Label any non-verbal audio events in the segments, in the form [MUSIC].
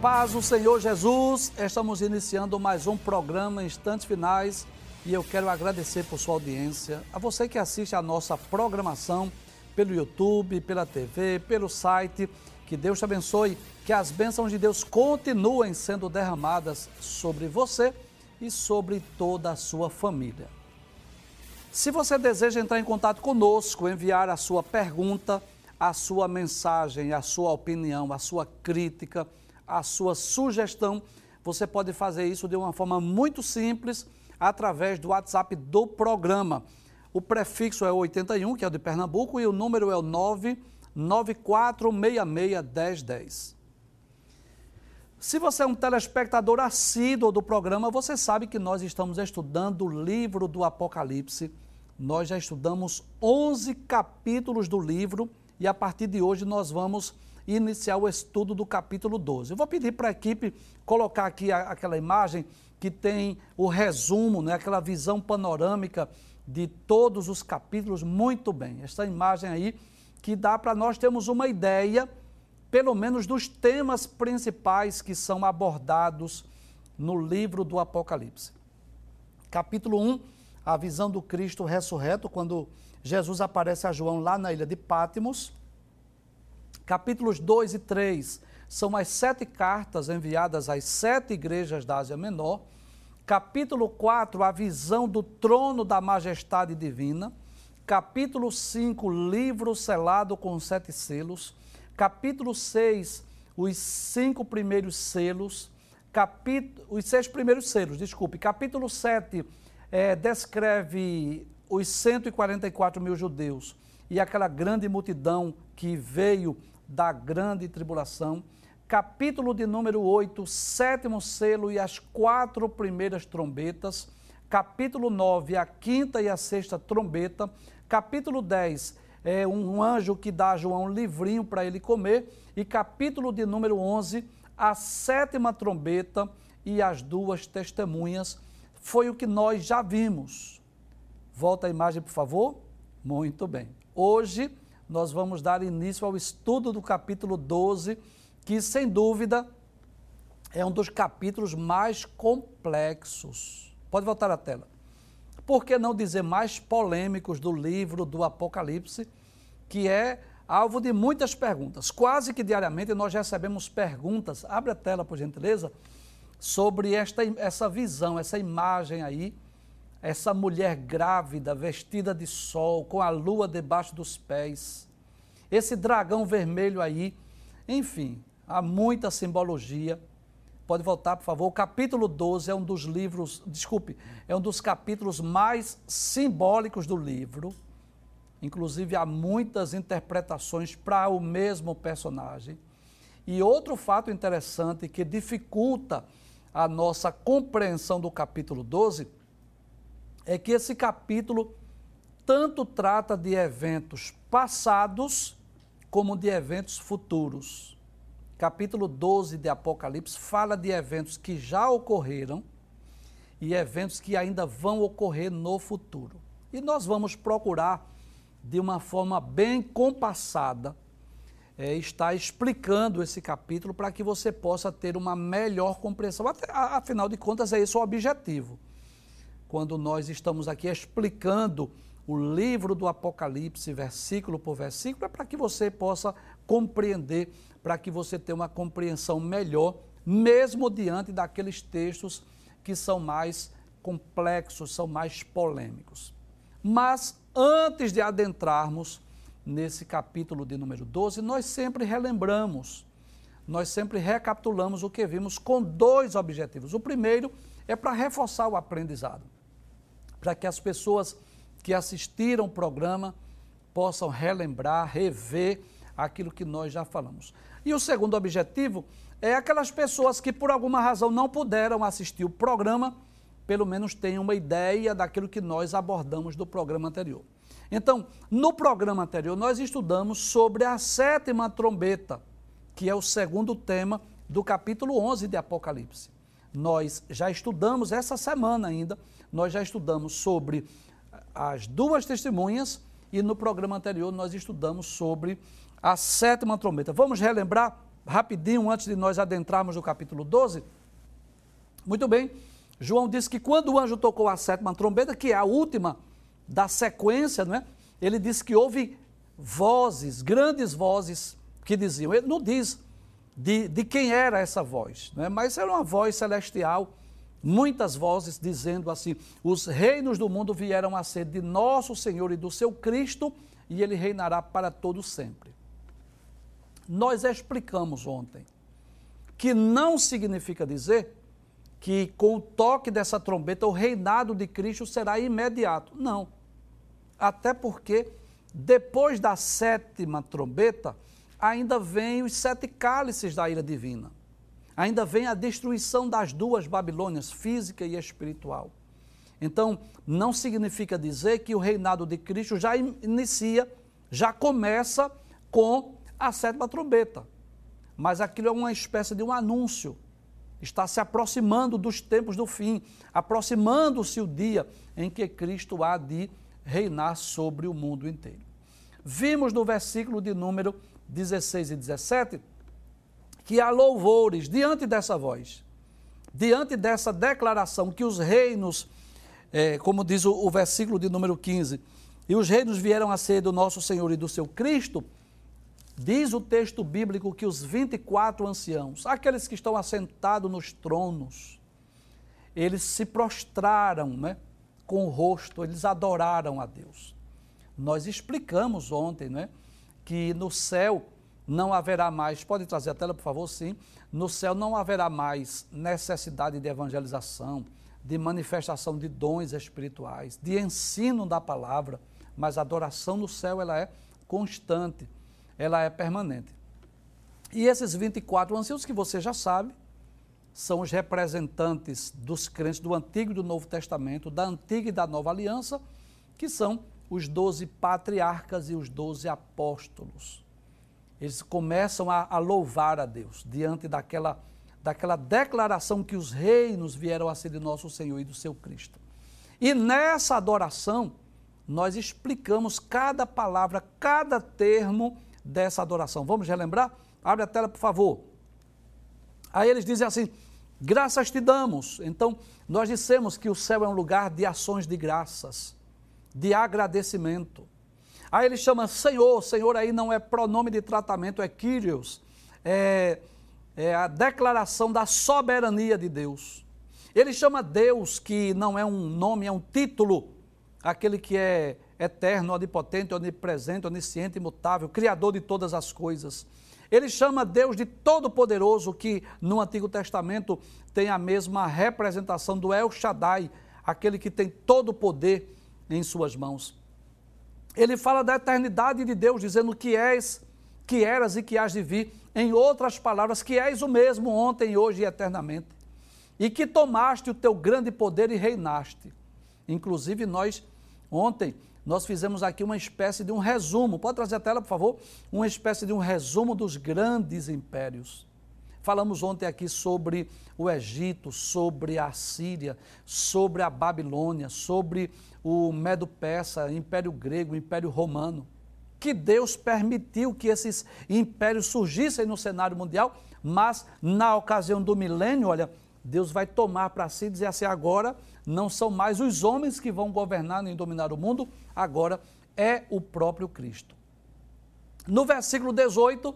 Paz do Senhor Jesus, estamos iniciando mais um programa Instantes Finais e eu quero agradecer por sua audiência, a você que assiste a nossa programação pelo YouTube, pela TV, pelo site. Que Deus te abençoe, que as bênçãos de Deus continuem sendo derramadas sobre você e sobre toda a sua família. Se você deseja entrar em contato conosco, enviar a sua pergunta, a sua mensagem, a sua opinião, a sua crítica, a sua sugestão, você pode fazer isso de uma forma muito simples através do WhatsApp do programa. O prefixo é 81, que é o de Pernambuco, e o número é o 994661010. Se você é um telespectador assíduo do programa, você sabe que nós estamos estudando o livro do Apocalipse. Nós já estudamos 11 capítulos do livro e a partir de hoje nós vamos iniciar o estudo do capítulo 12. Eu vou pedir para a equipe colocar aqui a, aquela imagem que tem o resumo, né, aquela visão panorâmica de todos os capítulos muito bem. Esta imagem aí que dá para nós termos uma ideia, pelo menos, dos temas principais que são abordados no livro do Apocalipse. Capítulo 1, a visão do Cristo ressurreto, quando Jesus aparece a João lá na ilha de Pátimos. Capítulos 2 e 3 são as sete cartas enviadas às sete igrejas da Ásia Menor. Capítulo 4, a visão do trono da majestade divina. Capítulo 5, livro selado com sete selos. Capítulo 6, os cinco primeiros selos. Capítulo, os seis primeiros selos, desculpe. Capítulo 7 é, descreve os 144 mil judeus e aquela grande multidão que veio da grande tribulação. Capítulo de número 8, sétimo selo e as quatro primeiras trombetas. Capítulo 9, a quinta e a sexta trombeta. Capítulo 10, é um anjo que dá a João um livrinho para ele comer. E capítulo de número 11, a sétima trombeta e as duas testemunhas. Foi o que nós já vimos. Volta a imagem, por favor. Muito bem. Hoje nós vamos dar início ao estudo do capítulo 12, que sem dúvida é um dos capítulos mais complexos. Pode voltar à tela. Por que não dizer mais polêmicos do livro do Apocalipse, que é alvo de muitas perguntas. Quase que diariamente nós recebemos perguntas, abre a tela por gentileza, sobre esta, essa visão, essa imagem aí essa mulher grávida, vestida de sol, com a lua debaixo dos pés, esse dragão vermelho aí, enfim, há muita simbologia. Pode voltar, por favor. O capítulo 12 é um dos livros, desculpe, é um dos capítulos mais simbólicos do livro. Inclusive, há muitas interpretações para o mesmo personagem. E outro fato interessante que dificulta a nossa compreensão do capítulo 12 é que esse capítulo tanto trata de eventos passados como de eventos futuros. Capítulo 12 de Apocalipse fala de eventos que já ocorreram e eventos que ainda vão ocorrer no futuro. E nós vamos procurar, de uma forma bem compassada, é, estar explicando esse capítulo para que você possa ter uma melhor compreensão. Afinal de contas, é esse o objetivo quando nós estamos aqui explicando o livro do Apocalipse, versículo por versículo, é para que você possa compreender, para que você tenha uma compreensão melhor, mesmo diante daqueles textos que são mais complexos, são mais polêmicos. Mas antes de adentrarmos nesse capítulo de número 12, nós sempre relembramos, nós sempre recapitulamos o que vimos com dois objetivos. O primeiro é para reforçar o aprendizado para que as pessoas que assistiram o programa possam relembrar, rever aquilo que nós já falamos. E o segundo objetivo é aquelas pessoas que por alguma razão não puderam assistir o programa, pelo menos tenham uma ideia daquilo que nós abordamos do programa anterior. Então, no programa anterior, nós estudamos sobre a sétima trombeta, que é o segundo tema do capítulo 11 de Apocalipse. Nós já estudamos essa semana ainda nós já estudamos sobre as duas testemunhas e no programa anterior nós estudamos sobre a sétima trombeta. Vamos relembrar rapidinho, antes de nós adentrarmos no capítulo 12. Muito bem, João disse que quando o anjo tocou a sétima trombeta, que é a última da sequência, não é? ele disse que houve vozes, grandes vozes, que diziam. Ele não diz de, de quem era essa voz, não é? mas era uma voz celestial, muitas vozes dizendo assim: os reinos do mundo vieram a ser de nosso Senhor e do seu Cristo, e ele reinará para todo sempre. Nós explicamos ontem que não significa dizer que com o toque dessa trombeta o reinado de Cristo será imediato. Não. Até porque depois da sétima trombeta, ainda vem os sete cálices da ira divina. Ainda vem a destruição das duas Babilônias, física e espiritual. Então, não significa dizer que o reinado de Cristo já inicia, já começa com a sétima trombeta. Mas aquilo é uma espécie de um anúncio. Está se aproximando dos tempos do fim, aproximando-se o dia em que Cristo há de reinar sobre o mundo inteiro. Vimos no versículo de número 16 e 17 que há louvores diante dessa voz, diante dessa declaração que os reinos, é, como diz o, o versículo de número 15, e os reinos vieram a ser do nosso Senhor e do seu Cristo, diz o texto bíblico que os 24 anciãos, aqueles que estão assentados nos tronos, eles se prostraram, né? com o rosto, eles adoraram a Deus. Nós explicamos ontem né, que no céu não haverá mais, pode trazer a tela, por favor, sim. No céu não haverá mais necessidade de evangelização, de manifestação de dons espirituais, de ensino da palavra, mas a adoração no céu ela é constante, ela é permanente. E esses 24 anciãos que você já sabe, são os representantes dos crentes do Antigo e do Novo Testamento, da Antiga e da Nova Aliança, que são os doze patriarcas e os doze apóstolos. Eles começam a, a, louvar a Deus diante daquela, daquela declaração que os reinos vieram a ser de nosso Senhor e do seu Cristo. E nessa adoração, nós explicamos cada palavra, cada termo dessa adoração. Vamos relembrar? Abre a tela, por favor. Aí eles dizem assim: Graças te damos. Então, nós dissemos que o céu é um lugar de ações de graças, de agradecimento. Aí ele chama Senhor, Senhor aí não é pronome de tratamento, é Kyrios, é, é a declaração da soberania de Deus. Ele chama Deus, que não é um nome, é um título, aquele que é eterno, onipotente, onipresente, onisciente, imutável, criador de todas as coisas. Ele chama Deus de Todo-Poderoso, que no Antigo Testamento tem a mesma representação do El Shaddai, aquele que tem todo o poder em suas mãos. Ele fala da eternidade de Deus, dizendo que és, que eras e que has de vir. Em outras palavras, que és o mesmo ontem, hoje e eternamente. E que tomaste o teu grande poder e reinaste. Inclusive, nós, ontem, nós fizemos aqui uma espécie de um resumo. Pode trazer a tela, por favor? Uma espécie de um resumo dos grandes impérios. Falamos ontem aqui sobre o Egito, sobre a Síria, sobre a Babilônia, sobre o Medo-Persa, Império Grego, Império Romano. Que Deus permitiu que esses impérios surgissem no cenário mundial, mas na ocasião do milênio, olha, Deus vai tomar para si e dizer assim: agora não são mais os homens que vão governar nem dominar o mundo, agora é o próprio Cristo. No versículo 18,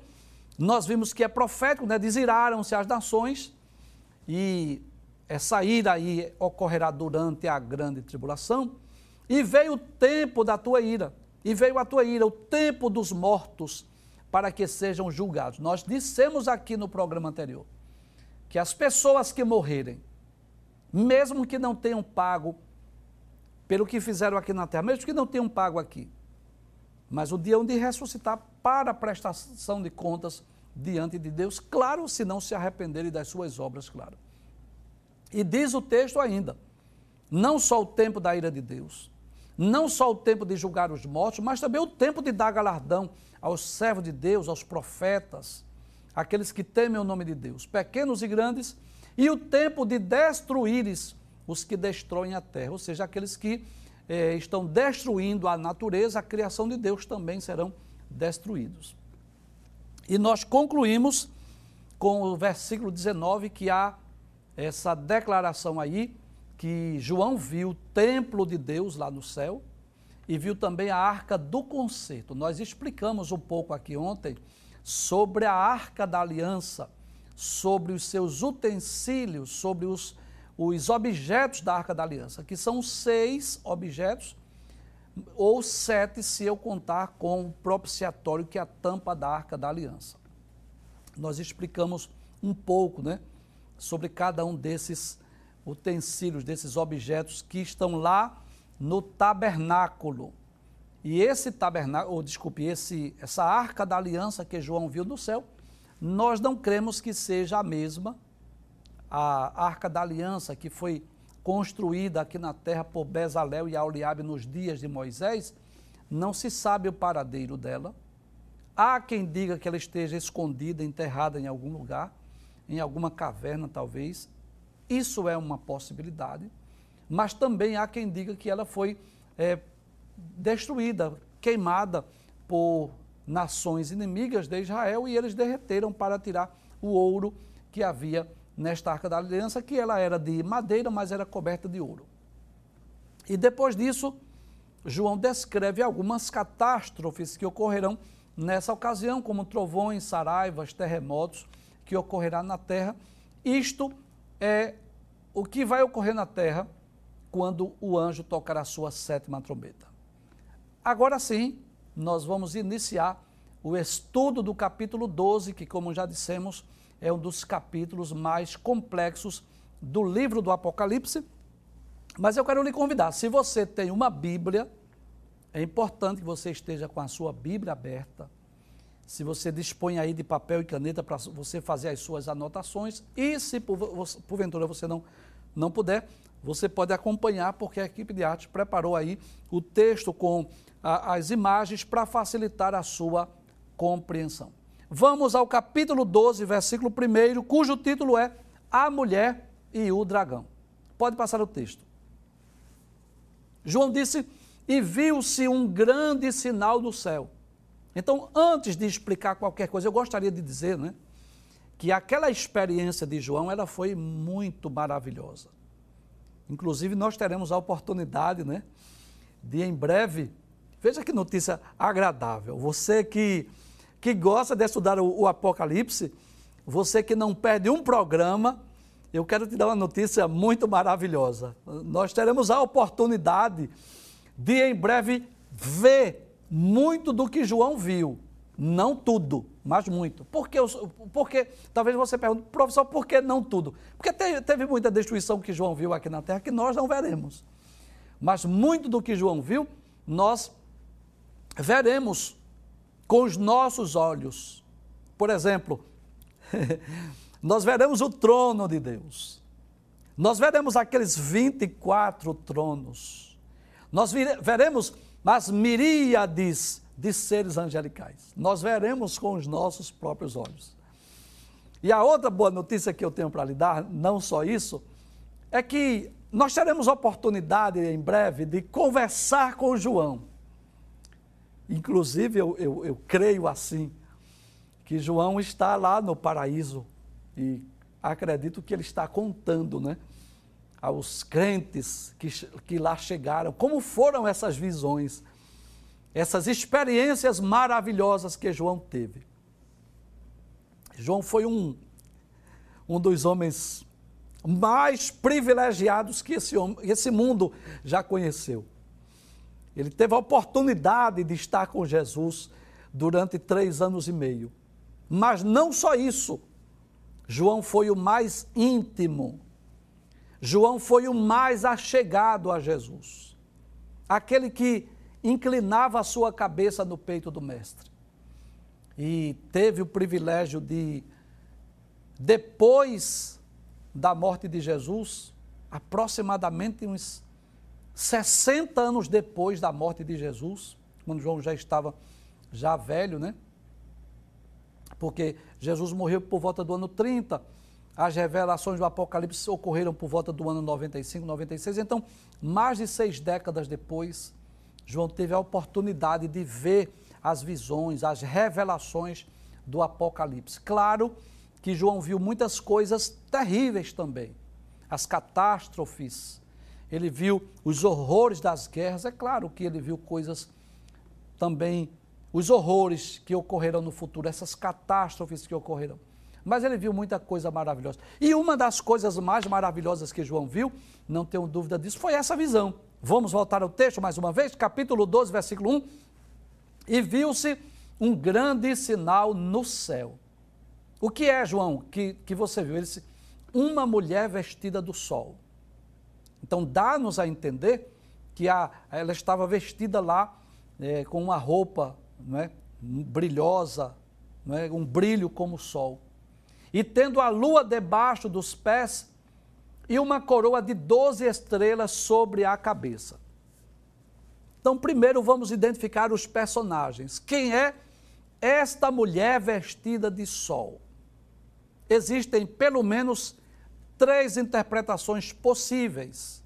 nós vimos que é profético, né? Desiraram-se as nações e essa ira aí ocorrerá durante a grande tribulação. E veio o tempo da tua ira, e veio a tua ira, o tempo dos mortos, para que sejam julgados. Nós dissemos aqui no programa anterior que as pessoas que morrerem, mesmo que não tenham pago pelo que fizeram aqui na terra, mesmo que não tenham pago aqui, mas o dia onde ressuscitar para prestação de contas diante de Deus, claro, se não se arrependerem das suas obras, claro. E diz o texto ainda, não só o tempo da ira de Deus, não só o tempo de julgar os mortos, mas também o tempo de dar galardão aos servos de Deus, aos profetas, aqueles que temem o nome de Deus, pequenos e grandes, e o tempo de destruíres os que destroem a terra, ou seja, aqueles que eh, estão destruindo a natureza, a criação de Deus também serão destruídos. E nós concluímos com o versículo 19, que há essa declaração aí, que João viu o templo de Deus lá no céu e viu também a arca do concerto. Nós explicamos um pouco aqui ontem sobre a arca da aliança, sobre os seus utensílios, sobre os, os objetos da arca da aliança, que são seis objetos, ou sete se eu contar com o propiciatório, que é a tampa da arca da aliança. Nós explicamos um pouco né, sobre cada um desses utensílios, desses objetos que estão lá no tabernáculo. E esse tabernáculo, ou desculpe, esse, essa arca da aliança que João viu no céu, nós não cremos que seja a mesma, a arca da aliança que foi construída aqui na terra por Bezalel e Auliabe nos dias de Moisés, não se sabe o paradeiro dela. Há quem diga que ela esteja escondida, enterrada em algum lugar, em alguma caverna talvez. Isso é uma possibilidade. Mas também há quem diga que ela foi é, destruída, queimada por nações inimigas de Israel e eles derreteram para tirar o ouro que havia nesta arca da aliança, que ela era de madeira, mas era coberta de ouro. E depois disso, João descreve algumas catástrofes que ocorrerão nessa ocasião, como trovões, saraivas, terremotos, que ocorrerá na terra. Isto é o que vai ocorrer na terra quando o anjo tocar a sua sétima trombeta. Agora sim, nós vamos iniciar o estudo do capítulo 12, que, como já dissemos, é um dos capítulos mais complexos do livro do Apocalipse. Mas eu quero lhe convidar, se você tem uma Bíblia, é importante que você esteja com a sua Bíblia aberta. Se você dispõe aí de papel e caneta para você fazer as suas anotações, e se porventura você não, não puder, você pode acompanhar, porque a equipe de arte preparou aí o texto com a, as imagens para facilitar a sua compreensão. Vamos ao capítulo 12, versículo 1, cujo título é A Mulher e o Dragão. Pode passar o texto. João disse: E viu-se um grande sinal do céu. Então, antes de explicar qualquer coisa, eu gostaria de dizer, né, que aquela experiência de João, ela foi muito maravilhosa. Inclusive, nós teremos a oportunidade, né, de em breve Veja que notícia agradável. Você que, que gosta de estudar o, o Apocalipse, você que não perde um programa, eu quero te dar uma notícia muito maravilhosa. Nós teremos a oportunidade de em breve ver muito do que João viu. Não tudo, mas muito. Por que, porque talvez você pergunte, professor, por que não tudo? Porque teve muita destruição que João viu aqui na terra que nós não veremos. Mas muito do que João viu, nós veremos com os nossos olhos. Por exemplo, [LAUGHS] nós veremos o trono de Deus. Nós veremos aqueles 24 tronos. Nós veremos as miríades de seres angelicais. Nós veremos com os nossos próprios olhos. E a outra boa notícia que eu tenho para lhe dar, não só isso, é que nós teremos oportunidade em breve de conversar com João. Inclusive, eu, eu, eu creio assim, que João está lá no paraíso e acredito que ele está contando, né? Aos crentes que, que lá chegaram, como foram essas visões, essas experiências maravilhosas que João teve. João foi um, um dos homens mais privilegiados que esse, esse mundo já conheceu. Ele teve a oportunidade de estar com Jesus durante três anos e meio. Mas não só isso. João foi o mais íntimo. João foi o mais achegado a Jesus. Aquele que inclinava a sua cabeça no peito do Mestre. E teve o privilégio de, depois da morte de Jesus, aproximadamente uns 60 anos depois da morte de Jesus, quando João já estava já velho, né? Porque Jesus morreu por volta do ano 30, as revelações do Apocalipse ocorreram por volta do ano 95, 96, então, mais de seis décadas depois, João teve a oportunidade de ver as visões, as revelações do Apocalipse. Claro que João viu muitas coisas terríveis também. As catástrofes, ele viu os horrores das guerras. É claro que ele viu coisas também, os horrores que ocorrerão no futuro, essas catástrofes que ocorrerão. Mas ele viu muita coisa maravilhosa. E uma das coisas mais maravilhosas que João viu, não tenho dúvida disso, foi essa visão. Vamos voltar ao texto mais uma vez, capítulo 12, versículo 1. E viu-se um grande sinal no céu. O que é, João, que, que você viu? Ele disse, uma mulher vestida do sol. Então, dá-nos a entender que a, ela estava vestida lá é, com uma roupa não é, brilhosa, não é, um brilho como o sol. E tendo a lua debaixo dos pés e uma coroa de doze estrelas sobre a cabeça. Então, primeiro vamos identificar os personagens. Quem é esta mulher vestida de sol? Existem pelo menos três interpretações possíveis.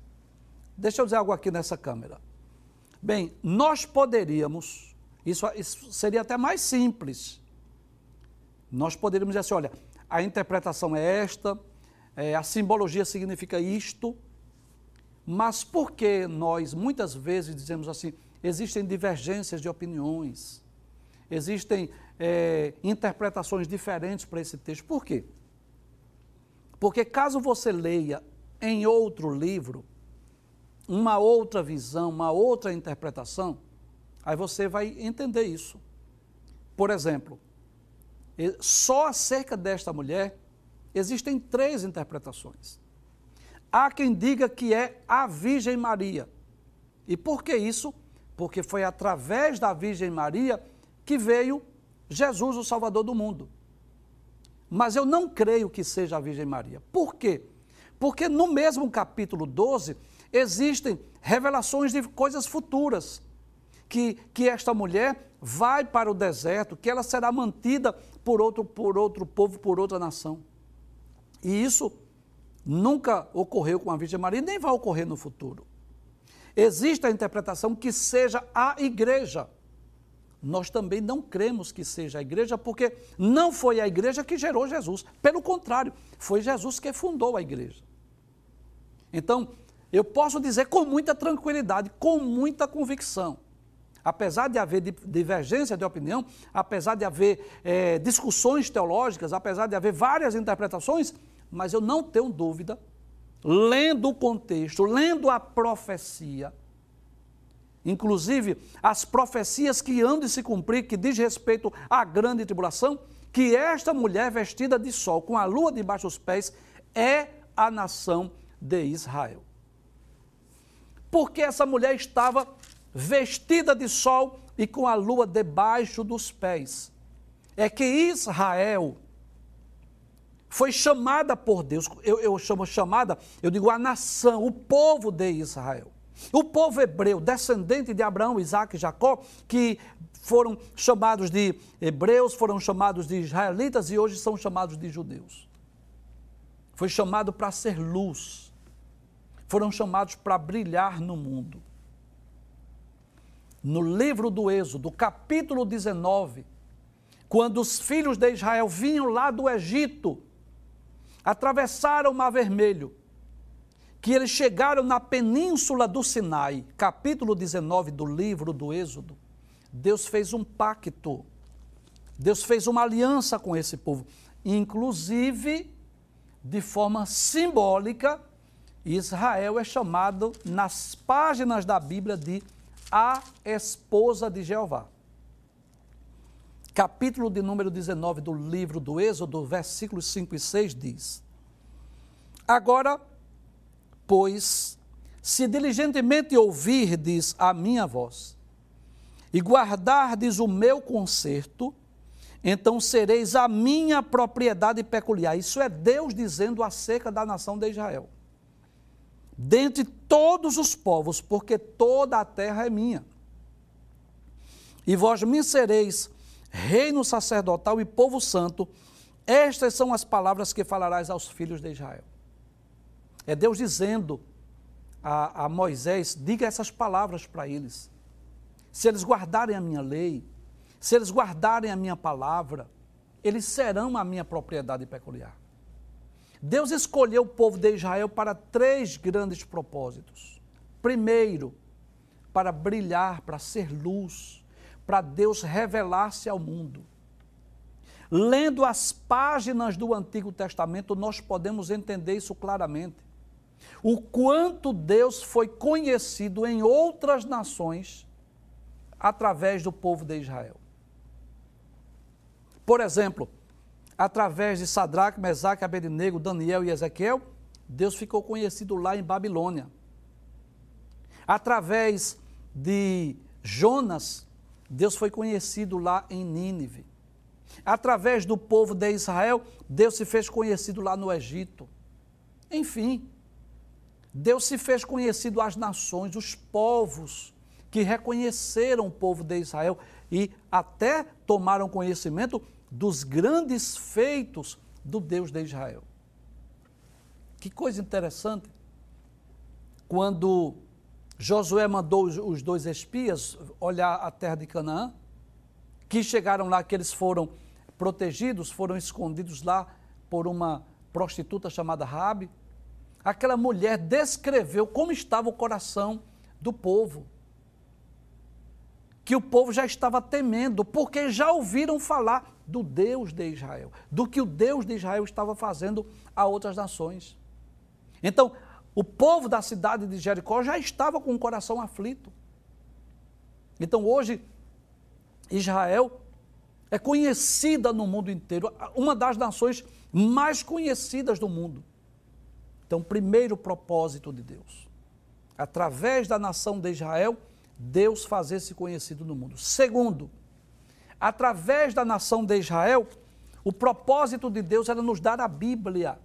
Deixa eu dizer algo aqui nessa câmera. Bem, nós poderíamos, isso, isso seria até mais simples. Nós poderíamos dizer assim: olha, a interpretação é esta, é, a simbologia significa isto, mas por que nós muitas vezes dizemos assim, existem divergências de opiniões, existem é, interpretações diferentes para esse texto? Por quê? Porque caso você leia em outro livro, uma outra visão, uma outra interpretação, aí você vai entender isso. Por exemplo, só acerca desta mulher existem três interpretações. Há quem diga que é a Virgem Maria. E por que isso? Porque foi através da Virgem Maria que veio Jesus, o Salvador do mundo. Mas eu não creio que seja a Virgem Maria. Por quê? Porque no mesmo capítulo 12 existem revelações de coisas futuras. Que, que esta mulher vai para o deserto, que ela será mantida por outro, por outro povo, por outra nação. E isso nunca ocorreu com a Virgem Maria, nem vai ocorrer no futuro. Existe a interpretação que seja a igreja nós também não cremos que seja a igreja, porque não foi a igreja que gerou Jesus. Pelo contrário, foi Jesus que fundou a igreja. Então, eu posso dizer com muita tranquilidade, com muita convicção, apesar de haver divergência de opinião, apesar de haver é, discussões teológicas, apesar de haver várias interpretações, mas eu não tenho dúvida, lendo o contexto, lendo a profecia, inclusive as profecias que hão de se cumprir, que diz respeito à grande tribulação, que esta mulher vestida de sol, com a lua debaixo dos pés, é a nação de Israel. Porque essa mulher estava vestida de sol e com a lua debaixo dos pés. É que Israel foi chamada por Deus, eu, eu chamo chamada, eu digo a nação, o povo de Israel. O povo hebreu, descendente de Abraão, Isaac e Jacó, que foram chamados de hebreus, foram chamados de israelitas e hoje são chamados de judeus. Foi chamado para ser luz. Foram chamados para brilhar no mundo. No livro do Êxodo, capítulo 19, quando os filhos de Israel vinham lá do Egito, atravessaram o Mar Vermelho, que eles chegaram na península do Sinai, capítulo 19 do livro do Êxodo, Deus fez um pacto, Deus fez uma aliança com esse povo, inclusive de forma simbólica, Israel é chamado nas páginas da Bíblia de a esposa de Jeová. Capítulo de número 19 do livro do Êxodo, versículos 5 e 6 diz: Agora, Pois, se diligentemente ouvirdes a minha voz e guardardes o meu conserto, então sereis a minha propriedade peculiar. Isso é Deus dizendo acerca da nação de Israel. Dentre todos os povos, porque toda a terra é minha. E vós me sereis reino sacerdotal e povo santo. Estas são as palavras que falarás aos filhos de Israel. É Deus dizendo a, a Moisés: diga essas palavras para eles. Se eles guardarem a minha lei, se eles guardarem a minha palavra, eles serão a minha propriedade peculiar. Deus escolheu o povo de Israel para três grandes propósitos. Primeiro, para brilhar, para ser luz, para Deus revelar-se ao mundo. Lendo as páginas do Antigo Testamento, nós podemos entender isso claramente. O quanto Deus foi conhecido em outras nações através do povo de Israel. Por exemplo, através de Sadraque, Mesaque, Abednego, Daniel e Ezequiel, Deus ficou conhecido lá em Babilônia. Através de Jonas, Deus foi conhecido lá em Nínive. Através do povo de Israel, Deus se fez conhecido lá no Egito. Enfim, Deus se fez conhecido às nações, os povos que reconheceram o povo de Israel e até tomaram conhecimento dos grandes feitos do Deus de Israel. Que coisa interessante. Quando Josué mandou os dois espias olhar a terra de Canaã, que chegaram lá, que eles foram protegidos, foram escondidos lá por uma prostituta chamada Rabi. Aquela mulher descreveu como estava o coração do povo. Que o povo já estava temendo, porque já ouviram falar do Deus de Israel, do que o Deus de Israel estava fazendo a outras nações. Então, o povo da cidade de Jericó já estava com o coração aflito. Então, hoje, Israel é conhecida no mundo inteiro, uma das nações mais conhecidas do mundo. Então, primeiro propósito de Deus, através da nação de Israel, Deus fazer-se conhecido no mundo. Segundo, através da nação de Israel, o propósito de Deus era nos dar a Bíblia.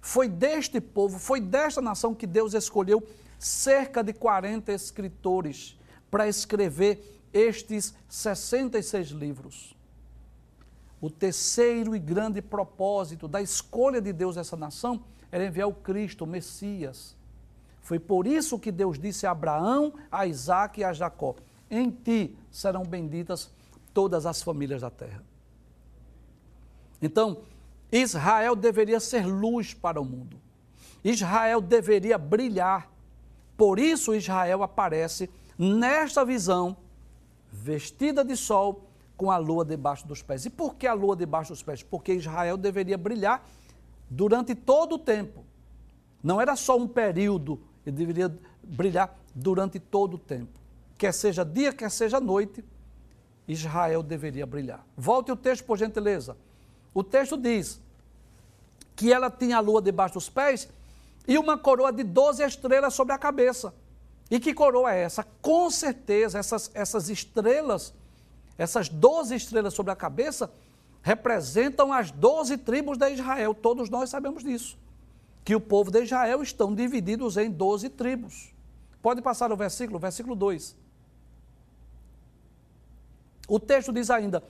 Foi deste povo, foi desta nação que Deus escolheu cerca de 40 escritores para escrever estes 66 livros. O terceiro e grande propósito da escolha de Deus essa nação era enviar o Cristo, o Messias. Foi por isso que Deus disse a Abraão, a Isaac e a Jacó: Em ti serão benditas todas as famílias da terra. Então, Israel deveria ser luz para o mundo. Israel deveria brilhar. Por isso, Israel aparece nesta visão, vestida de sol, com a lua debaixo dos pés. E por que a lua debaixo dos pés? Porque Israel deveria brilhar durante todo o tempo. Não era só um período, ele deveria brilhar durante todo o tempo. Quer seja dia, quer seja noite, Israel deveria brilhar. Volte o texto, por gentileza. O texto diz que ela tinha a lua debaixo dos pés e uma coroa de 12 estrelas sobre a cabeça. E que coroa é essa? Com certeza, essas, essas estrelas, essas 12 estrelas sobre a cabeça, representam as 12 tribos de Israel. Todos nós sabemos disso. Que o povo de Israel estão divididos em 12 tribos. Pode passar o versículo, versículo 2. O texto diz ainda: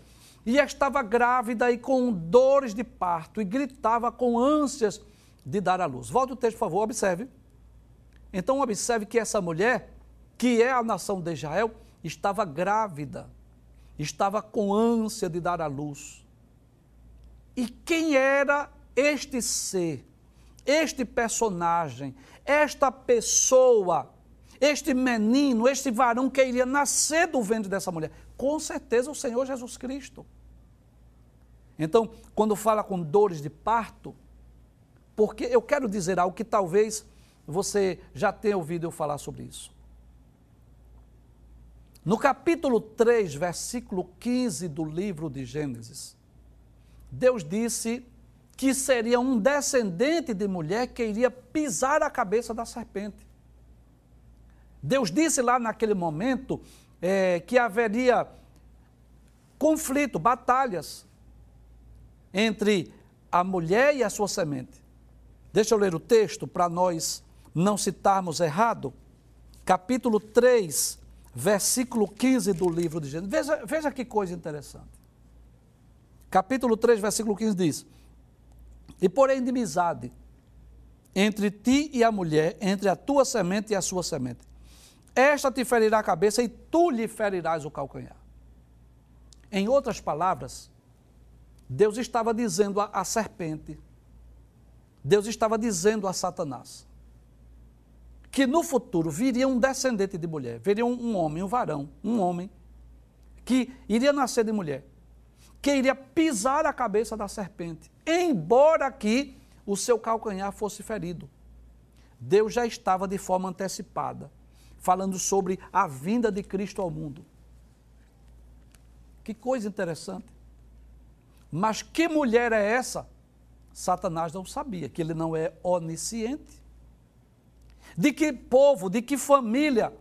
E estava grávida e com dores de parto, e gritava com ânsias de dar à luz. Volte o texto, por favor, observe. Então, observe que essa mulher, que é a nação de Israel, estava grávida, estava com ânsia de dar à luz. E quem era este ser, este personagem, esta pessoa, este menino, este varão que iria nascer do ventre dessa mulher? Com certeza o Senhor Jesus Cristo. Então, quando fala com dores de parto, porque eu quero dizer algo que talvez você já tenha ouvido eu falar sobre isso. No capítulo 3, versículo 15 do livro de Gênesis, Deus disse que seria um descendente de mulher que iria pisar a cabeça da serpente. Deus disse lá naquele momento é, que haveria conflito, batalhas entre a mulher e a sua semente. Deixa eu ler o texto para nós não citarmos errado. Capítulo 3, versículo 15 do livro de Gênesis. Veja, veja que coisa interessante. Capítulo 3, versículo 15 diz: E porém inimizade entre ti e a mulher, entre a tua semente e a sua semente. Esta te ferirá a cabeça e tu lhe ferirás o calcanhar. Em outras palavras, Deus estava dizendo à serpente, Deus estava dizendo a Satanás, que no futuro viria um descendente de mulher, viria um, um homem, um varão, um homem, que iria nascer de mulher, que iria pisar a cabeça da serpente, embora aqui o seu calcanhar fosse ferido. Deus já estava de forma antecipada, falando sobre a vinda de Cristo ao mundo. Que coisa interessante. Mas que mulher é essa? Satanás não sabia, que ele não é onisciente. De que povo, de que família?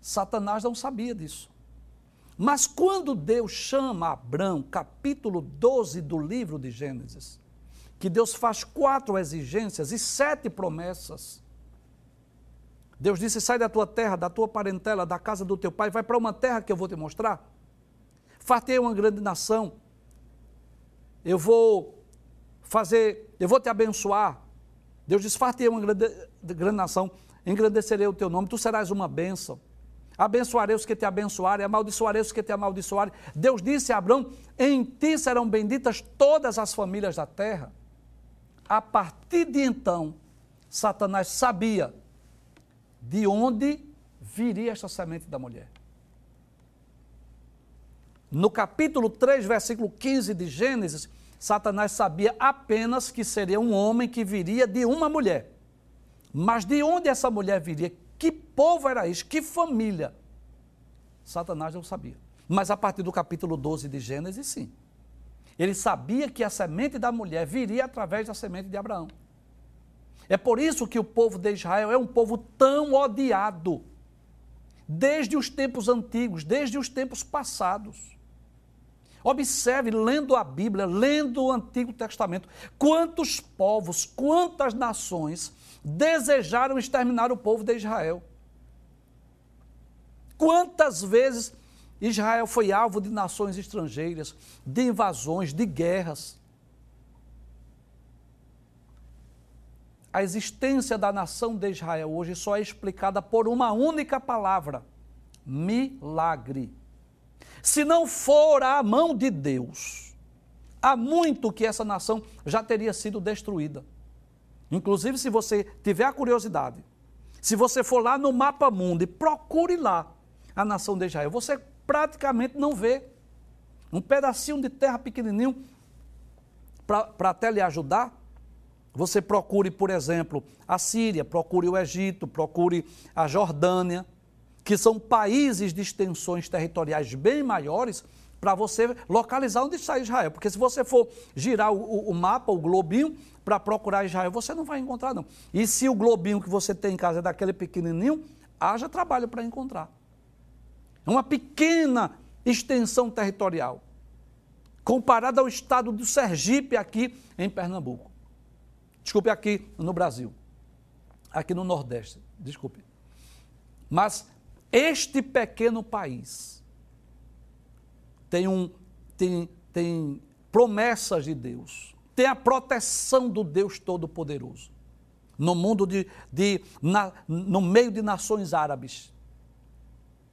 Satanás não sabia disso. Mas quando Deus chama Abraão, capítulo 12 do livro de Gênesis, que Deus faz quatro exigências e sete promessas. Deus disse: sai da tua terra, da tua parentela, da casa do teu pai, vai para uma terra que eu vou te mostrar. Fartei uma grande nação. Eu vou fazer, eu vou te abençoar. Deus disse: fartei uma grande, grande nação, engrandecerei o teu nome, tu serás uma bênção. Abençoarei os que te abençoarem, amaldiçoarei os que te amaldiçoarem. Deus disse a Abraão: Em ti serão benditas todas as famílias da terra. A partir de então, Satanás sabia de onde viria esta semente da mulher. No capítulo 3, versículo 15 de Gênesis, Satanás sabia apenas que seria um homem que viria de uma mulher. Mas de onde essa mulher viria? Que povo era isso? Que família? Satanás não sabia. Mas a partir do capítulo 12 de Gênesis, sim. Ele sabia que a semente da mulher viria através da semente de Abraão. É por isso que o povo de Israel é um povo tão odiado, desde os tempos antigos, desde os tempos passados. Observe, lendo a Bíblia, lendo o Antigo Testamento, quantos povos, quantas nações desejaram exterminar o povo de Israel. Quantas vezes Israel foi alvo de nações estrangeiras, de invasões, de guerras. A existência da nação de Israel hoje só é explicada por uma única palavra: milagre. Se não for a mão de Deus, há muito que essa nação já teria sido destruída. Inclusive, se você tiver a curiosidade, se você for lá no mapa mundo e procure lá a nação de Israel, você praticamente não vê. Um pedacinho de terra pequenininho para até lhe ajudar. Você procure, por exemplo, a Síria, procure o Egito, procure a Jordânia, que são países de extensões territoriais bem maiores, para você localizar onde está Israel. Porque se você for girar o, o mapa, o globinho, para procurar Israel, você não vai encontrar, não. E se o globinho que você tem em casa é daquele pequenininho, haja trabalho para encontrar. É uma pequena extensão territorial, comparada ao estado do Sergipe aqui em Pernambuco. Desculpe, aqui no Brasil. Aqui no Nordeste, desculpe. Mas este pequeno país tem, um, tem, tem promessas de Deus, tem a proteção do Deus Todo-Poderoso. No mundo de, de na, no meio de nações árabes,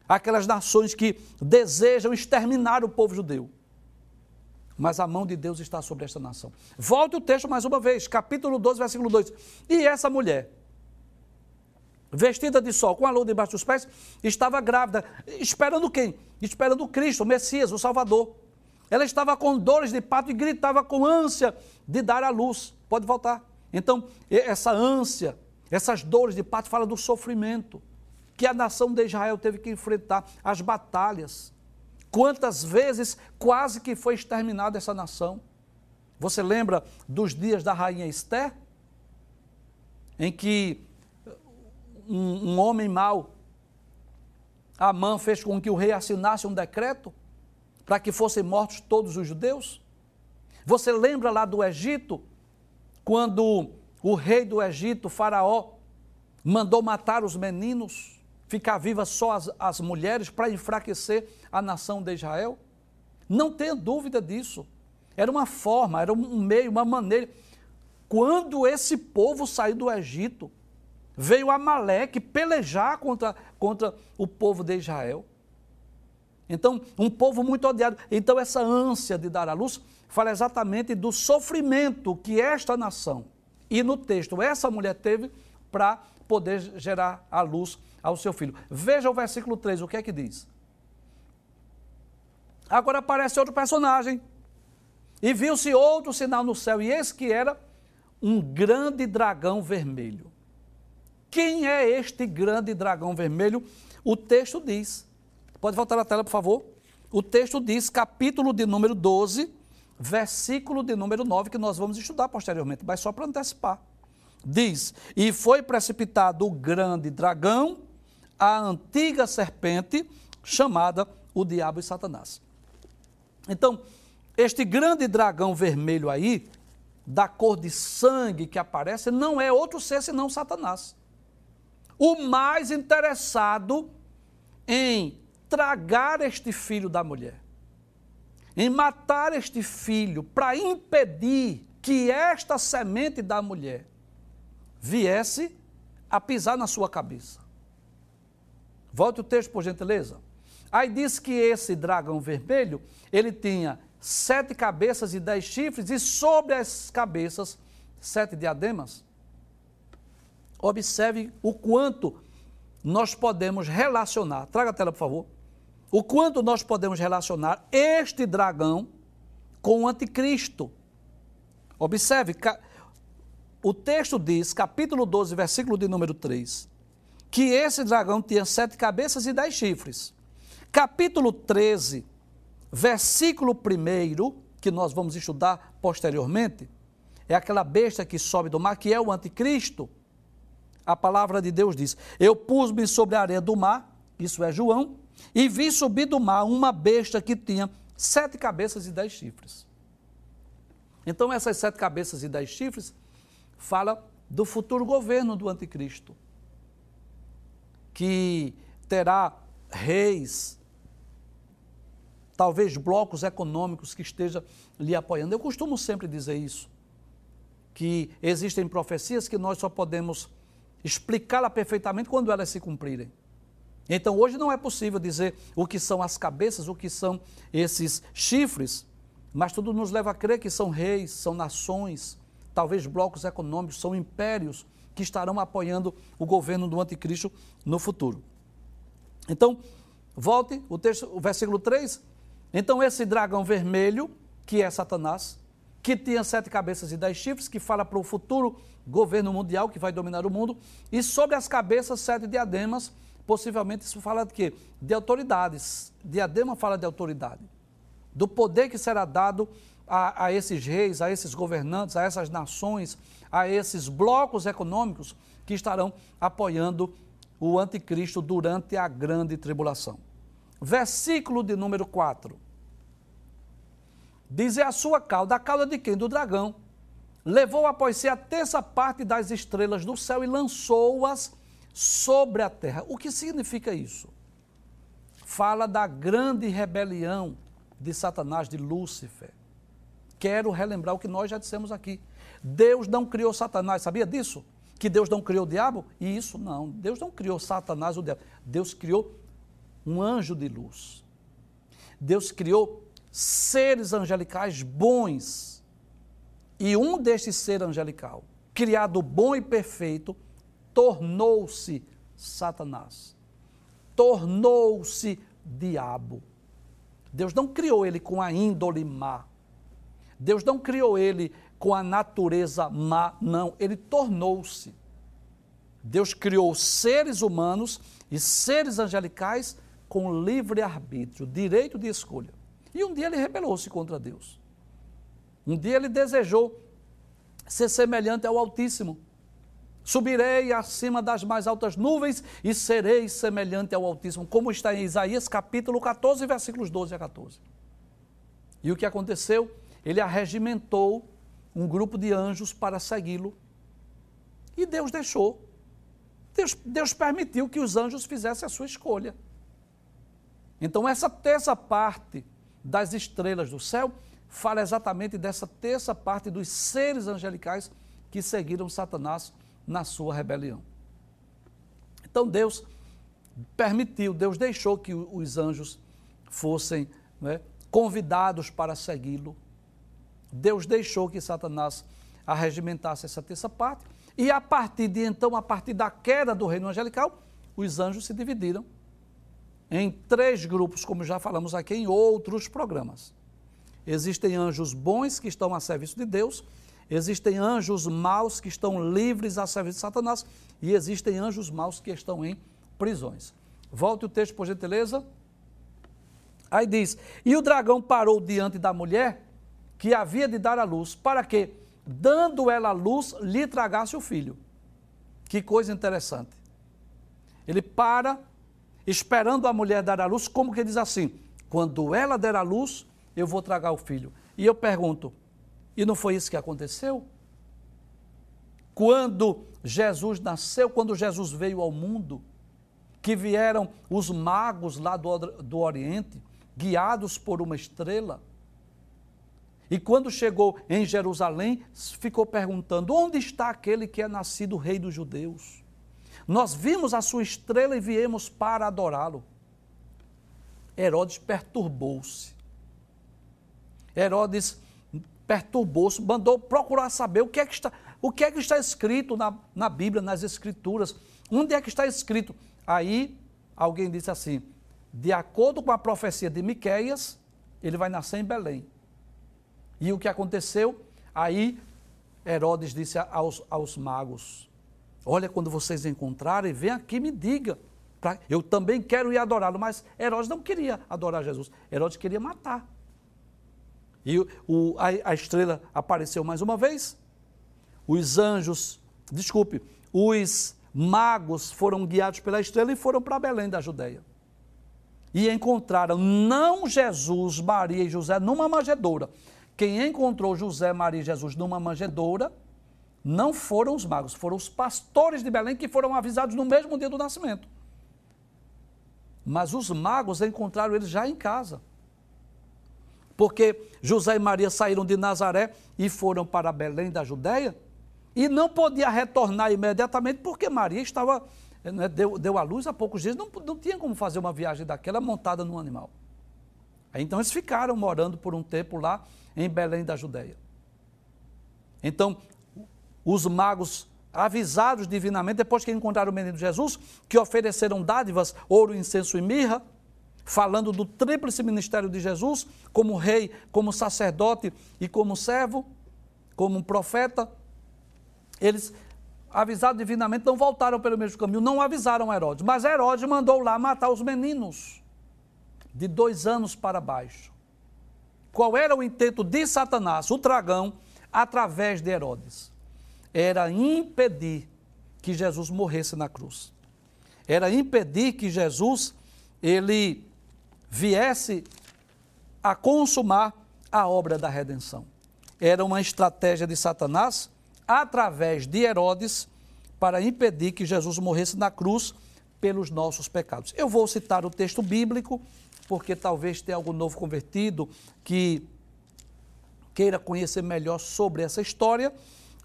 aquelas nações que desejam exterminar o povo judeu. Mas a mão de Deus está sobre esta nação. Volte o texto mais uma vez, capítulo 12, versículo 2. E essa mulher, vestida de sol, com a lua debaixo dos pés, estava grávida, esperando quem? Esperando Cristo, o Messias, o Salvador. Ela estava com dores de parto e gritava com ânsia de dar à luz. Pode voltar. Então, essa ânsia, essas dores de parto, fala do sofrimento que a nação de Israel teve que enfrentar, as batalhas. Quantas vezes quase que foi exterminada essa nação? Você lembra dos dias da rainha Esther? Em que um, um homem mau, Amã, fez com que o rei assinasse um decreto para que fossem mortos todos os judeus? Você lembra lá do Egito, quando o rei do Egito, Faraó, mandou matar os meninos? ficar vivas só as, as mulheres para enfraquecer a nação de Israel? Não tenha dúvida disso. Era uma forma, era um meio, uma maneira. Quando esse povo saiu do Egito, veio Amaleque pelejar contra, contra o povo de Israel. Então, um povo muito odiado. Então, essa ânsia de dar à luz fala exatamente do sofrimento que esta nação, e no texto, essa mulher teve para poder gerar a luz ao seu filho. Veja o versículo 3, o que é que diz? Agora aparece outro personagem. E viu-se outro sinal no céu, e eis que era um grande dragão vermelho. Quem é este grande dragão vermelho? O texto diz. Pode voltar na tela, por favor? O texto diz, capítulo de número 12, versículo de número 9, que nós vamos estudar posteriormente, mas só para antecipar. Diz: E foi precipitado o grande dragão, a antiga serpente, chamada o diabo e Satanás. Então, este grande dragão vermelho aí, da cor de sangue que aparece, não é outro ser senão Satanás. O mais interessado em tragar este filho da mulher, em matar este filho, para impedir que esta semente da mulher viesse a pisar na sua cabeça. Volte o texto, por gentileza. Aí diz que esse dragão vermelho, ele tinha sete cabeças e dez chifres, e sobre as cabeças, sete diademas. Observe o quanto nós podemos relacionar. Traga a tela, por favor. O quanto nós podemos relacionar este dragão com o anticristo. Observe, o texto diz, capítulo 12, versículo de número 3, que esse dragão tinha sete cabeças e dez chifres. Capítulo 13, versículo 1, que nós vamos estudar posteriormente, é aquela besta que sobe do mar, que é o anticristo. A palavra de Deus diz: Eu pus-me sobre a areia do mar, isso é João, e vi subir do mar uma besta que tinha sete cabeças e dez chifres. Então, essas sete cabeças e dez chifres fala do futuro governo do anticristo, que terá reis, talvez blocos econômicos que estejam lhe apoiando. Eu costumo sempre dizer isso, que existem profecias que nós só podemos explicá-la perfeitamente quando elas se cumprirem. Então hoje não é possível dizer o que são as cabeças, o que são esses chifres, mas tudo nos leva a crer que são reis, são nações, talvez blocos econômicos, são impérios que estarão apoiando o governo do anticristo no futuro. Então, volte o texto, o versículo 3. Então, esse dragão vermelho, que é Satanás, que tinha sete cabeças e dez chifres, que fala para o futuro governo mundial que vai dominar o mundo, e sobre as cabeças sete diademas, possivelmente isso fala de quê? De autoridades. Diadema fala de autoridade. Do poder que será dado a, a esses reis, a esses governantes, a essas nações, a esses blocos econômicos que estarão apoiando o anticristo durante a grande tribulação. Versículo de número 4. Diz é a sua cauda, a cauda de quem? Do dragão. Levou após si a terça parte das estrelas do céu e lançou-as sobre a terra. O que significa isso? Fala da grande rebelião de Satanás, de Lúcifer. Quero relembrar o que nós já dissemos aqui. Deus não criou Satanás, sabia disso? Que Deus não criou o diabo? E isso não, Deus não criou Satanás, o diabo. Deus criou um anjo de luz. Deus criou seres angelicais bons. E um destes seres angelical, criado bom e perfeito, tornou-se Satanás. Tornou-se diabo. Deus não criou ele com a índole má. Deus não criou ele com a natureza má, não. Ele tornou-se. Deus criou seres humanos e seres angelicais com livre arbítrio, direito de escolha. E um dia ele rebelou-se contra Deus. Um dia ele desejou ser semelhante ao Altíssimo. Subirei acima das mais altas nuvens e serei semelhante ao Altíssimo, como está em Isaías capítulo 14, versículos 12 a 14. E o que aconteceu? Ele arregimentou um grupo de anjos para segui-lo. E Deus deixou. Deus, Deus permitiu que os anjos fizessem a sua escolha. Então, essa terça parte das estrelas do céu fala exatamente dessa terça parte dos seres angelicais que seguiram Satanás na sua rebelião. Então Deus permitiu, Deus deixou que os anjos fossem né, convidados para segui-lo. Deus deixou que Satanás arregimentasse essa terça parte, e a partir de então, a partir da queda do reino angelical, os anjos se dividiram em três grupos, como já falamos aqui em outros programas. Existem anjos bons que estão a serviço de Deus, existem anjos maus que estão livres a serviço de Satanás e existem anjos maus que estão em prisões. Volte o texto, por gentileza. Aí diz: E o dragão parou diante da mulher que havia de dar a luz, para que, dando ela a luz, lhe tragasse o filho. Que coisa interessante. Ele para, esperando a mulher dar a luz, como que diz assim: Quando ela der a luz, eu vou tragar o filho. E eu pergunto: e não foi isso que aconteceu? Quando Jesus nasceu, quando Jesus veio ao mundo, que vieram os magos lá do, do Oriente, guiados por uma estrela. E quando chegou em Jerusalém, ficou perguntando: onde está aquele que é nascido rei dos judeus? Nós vimos a sua estrela e viemos para adorá-lo. Herodes perturbou-se. Herodes perturbou-se, mandou procurar saber o que é que está, o que é que está escrito na, na Bíblia, nas Escrituras. Onde é que está escrito? Aí alguém disse assim: de acordo com a profecia de Miqueias, ele vai nascer em Belém. E o que aconteceu? Aí Herodes disse aos, aos magos: Olha, quando vocês encontrarem, vem aqui e me diga. Pra, eu também quero ir adorá-lo, mas Herodes não queria adorar Jesus. Herodes queria matar. E o, a, a estrela apareceu mais uma vez. Os anjos, desculpe, os magos foram guiados pela estrela e foram para Belém da Judéia. E encontraram não Jesus, Maria e José numa manjedoura. Quem encontrou José, Maria e Jesus numa manjedoura não foram os magos, foram os pastores de Belém que foram avisados no mesmo dia do nascimento. Mas os magos encontraram eles já em casa. Porque José e Maria saíram de Nazaré e foram para Belém da Judéia e não podia retornar imediatamente porque Maria estava, né, deu, deu à luz há poucos dias, não, não tinha como fazer uma viagem daquela montada num animal. Então eles ficaram morando por um tempo lá em Belém da Judéia. Então, os magos avisados divinamente, depois que encontraram o menino Jesus, que ofereceram dádivas, ouro, incenso e mirra, falando do tríplice ministério de Jesus, como rei, como sacerdote e como servo, como profeta, eles, avisados divinamente, não voltaram pelo mesmo caminho, não avisaram Herodes. Mas Herodes mandou lá matar os meninos de dois anos para baixo. Qual era o intento de Satanás, o dragão, através de Herodes? Era impedir que Jesus morresse na cruz. Era impedir que Jesus ele viesse a consumar a obra da redenção. Era uma estratégia de Satanás através de Herodes, para impedir que Jesus morresse na cruz pelos nossos pecados. Eu vou citar o texto bíblico, porque talvez tenha algum novo convertido que queira conhecer melhor sobre essa história.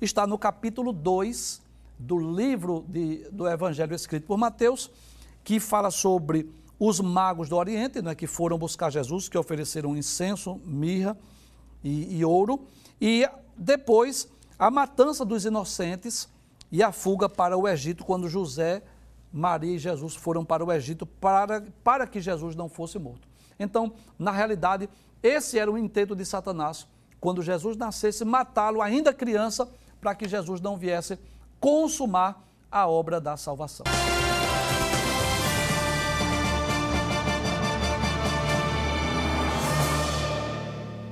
Está no capítulo 2 do livro de, do Evangelho escrito por Mateus, que fala sobre os magos do Oriente, né, que foram buscar Jesus, que ofereceram incenso, mirra e, e ouro, e depois a matança dos inocentes e a fuga para o Egito, quando José, Maria e Jesus foram para o Egito para, para que Jesus não fosse morto. Então, na realidade, esse era o intento de Satanás, quando Jesus nascesse, matá-lo ainda criança, para que Jesus não viesse consumar a obra da salvação.